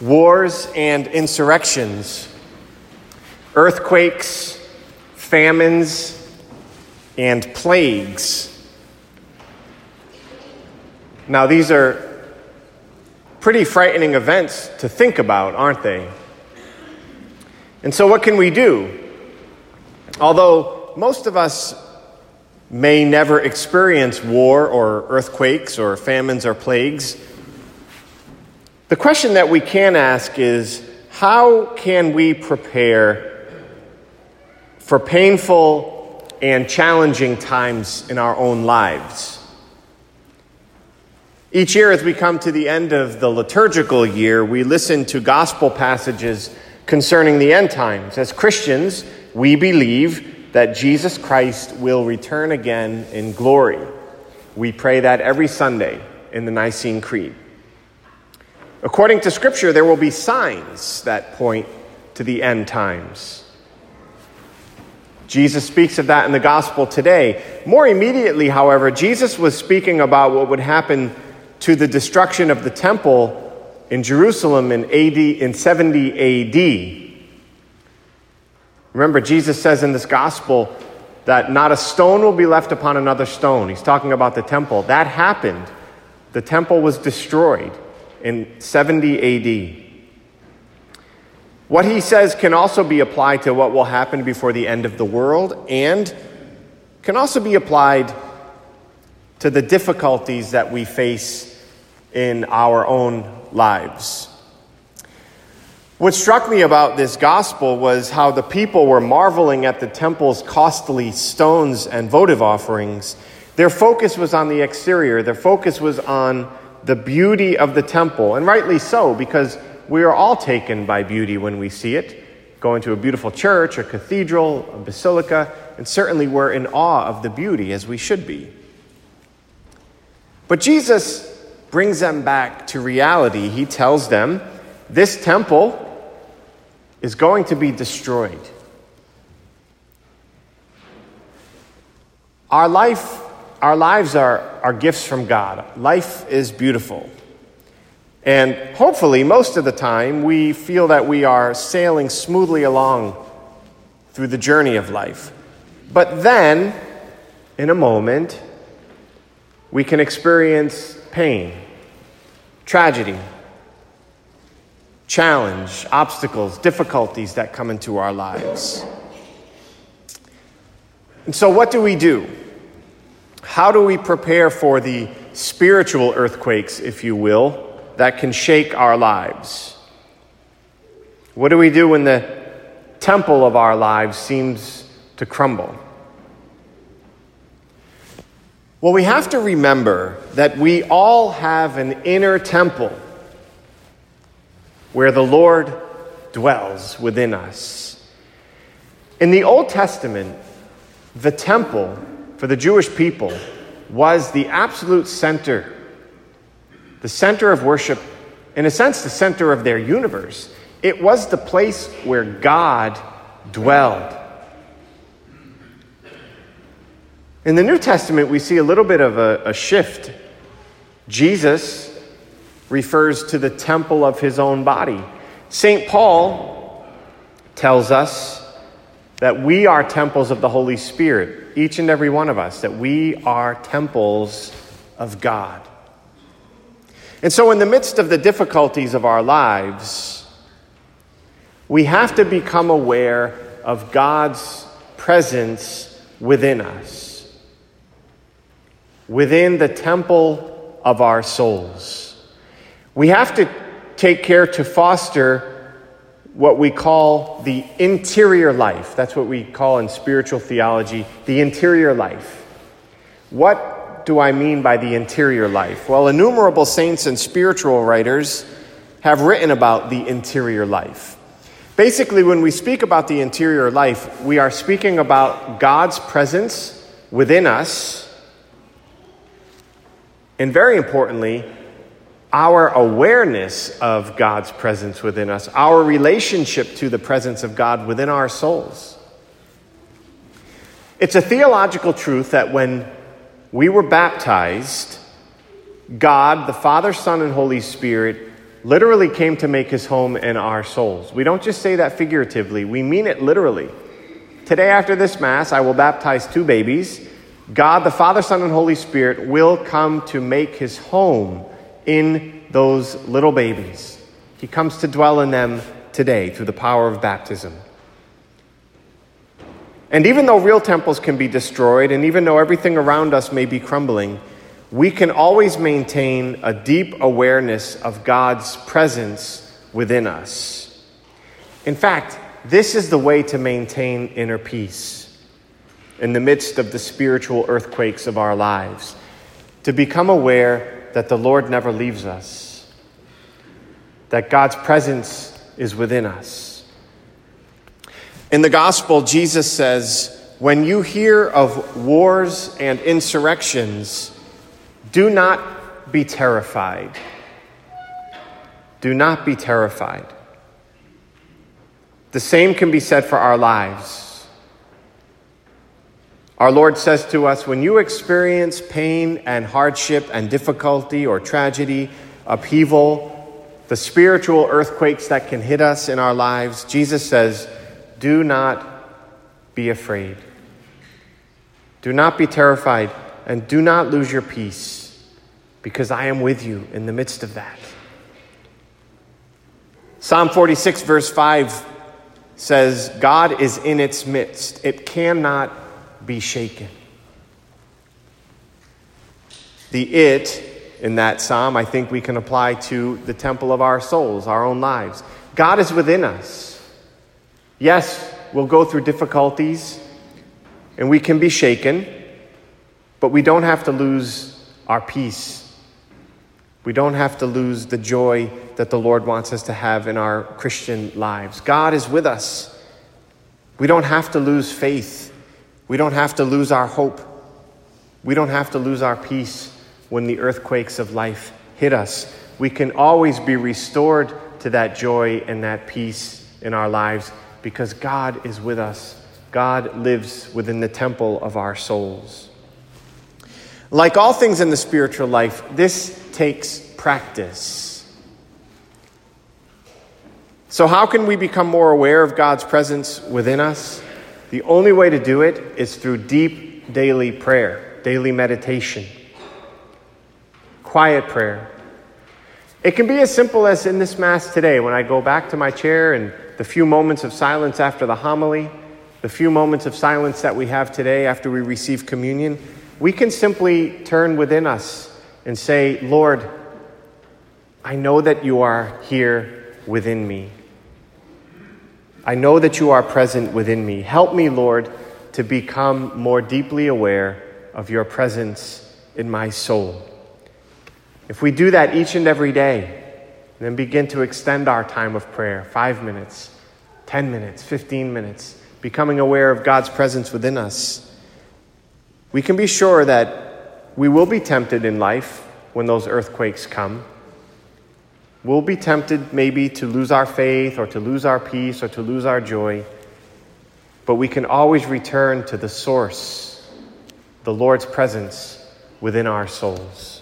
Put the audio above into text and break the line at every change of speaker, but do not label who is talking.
wars and insurrections, earthquakes, famines, and plagues. Now, these are pretty frightening events to think about, aren't they? And so, what can we do? Although most of us may never experience war or earthquakes or famines or plagues, the question that we can ask is how can we prepare for painful and challenging times in our own lives? Each year, as we come to the end of the liturgical year, we listen to gospel passages concerning the end times. As Christians, we believe that Jesus Christ will return again in glory. We pray that every Sunday in the Nicene Creed. According to Scripture, there will be signs that point to the end times. Jesus speaks of that in the gospel today. More immediately, however, Jesus was speaking about what would happen to the destruction of the temple in Jerusalem in AD in 70 AD. Remember, Jesus says in this gospel that not a stone will be left upon another stone. He's talking about the temple. That happened. The temple was destroyed in 70 AD. What he says can also be applied to what will happen before the end of the world and can also be applied to the difficulties that we face in our own lives. What struck me about this gospel was how the people were marveling at the temple's costly stones and votive offerings. Their focus was on the exterior, their focus was on the beauty of the temple, and rightly so, because we are all taken by beauty when we see it. Going to a beautiful church, a cathedral, a basilica, and certainly we're in awe of the beauty as we should be. But Jesus brings them back to reality. He tells them, This temple is going to be destroyed. Our life, our lives are, are gifts from God. Life is beautiful. And hopefully, most of the time, we feel that we are sailing smoothly along through the journey of life. But then, in a moment, we can experience pain, tragedy, challenge, obstacles, difficulties that come into our lives. And so, what do we do? How do we prepare for the spiritual earthquakes, if you will, that can shake our lives? What do we do when the temple of our lives seems to crumble? Well, we have to remember that we all have an inner temple where the Lord dwells within us. In the Old Testament, the temple for the Jewish people was the absolute center, the center of worship, in a sense, the center of their universe. It was the place where God dwelled. In the New Testament, we see a little bit of a, a shift. Jesus refers to the temple of his own body. St. Paul tells us that we are temples of the Holy Spirit, each and every one of us, that we are temples of God. And so, in the midst of the difficulties of our lives, we have to become aware of God's presence within us, within the temple of our souls. We have to take care to foster what we call the interior life. That's what we call in spiritual theology the interior life. What do I mean by the interior life? Well, innumerable saints and spiritual writers have written about the interior life. Basically, when we speak about the interior life, we are speaking about God's presence within us, and very importantly, our awareness of God's presence within us, our relationship to the presence of God within our souls. It's a theological truth that when we were baptized, God, the Father, Son, and Holy Spirit, literally came to make his home in our souls. We don't just say that figuratively, we mean it literally. Today, after this Mass, I will baptize two babies. God, the Father, Son, and Holy Spirit, will come to make his home in those little babies. He comes to dwell in them today through the power of baptism. And even though real temples can be destroyed, and even though everything around us may be crumbling, we can always maintain a deep awareness of God's presence within us. In fact, this is the way to maintain inner peace in the midst of the spiritual earthquakes of our lives, to become aware that the Lord never leaves us, that God's presence is within us. In the gospel, Jesus says, When you hear of wars and insurrections, do not be terrified. Do not be terrified. The same can be said for our lives. Our Lord says to us when you experience pain and hardship and difficulty or tragedy, upheaval, the spiritual earthquakes that can hit us in our lives, Jesus says, do not be afraid. Do not be terrified and do not lose your peace because I am with you in the midst of that. Psalm 46, verse 5 says, God is in its midst, it cannot be shaken. The it in that psalm, I think we can apply to the temple of our souls, our own lives. God is within us. Yes, we'll go through difficulties and we can be shaken, but we don't have to lose our peace we don't have to lose the joy that the Lord wants us to have in our Christian lives. God is with us. We don't have to lose faith. We don't have to lose our hope. We don't have to lose our peace when the earthquakes of life hit us. We can always be restored to that joy and that peace in our lives because God is with us. God lives within the temple of our souls. Like all things in the spiritual life, this takes practice. So, how can we become more aware of God's presence within us? The only way to do it is through deep daily prayer, daily meditation, quiet prayer. It can be as simple as in this Mass today when I go back to my chair and the few moments of silence after the homily, the few moments of silence that we have today after we receive communion, we can simply turn within us and say, Lord, I know that you are here within me. I know that you are present within me. Help me, Lord, to become more deeply aware of your presence in my soul. If we do that each and every day, then begin to extend our time of prayer five minutes, 10 minutes, 15 minutes, becoming aware of God's presence within us, we can be sure that we will be tempted in life when those earthquakes come. We'll be tempted maybe to lose our faith or to lose our peace or to lose our joy, but we can always return to the source, the Lord's presence within our souls.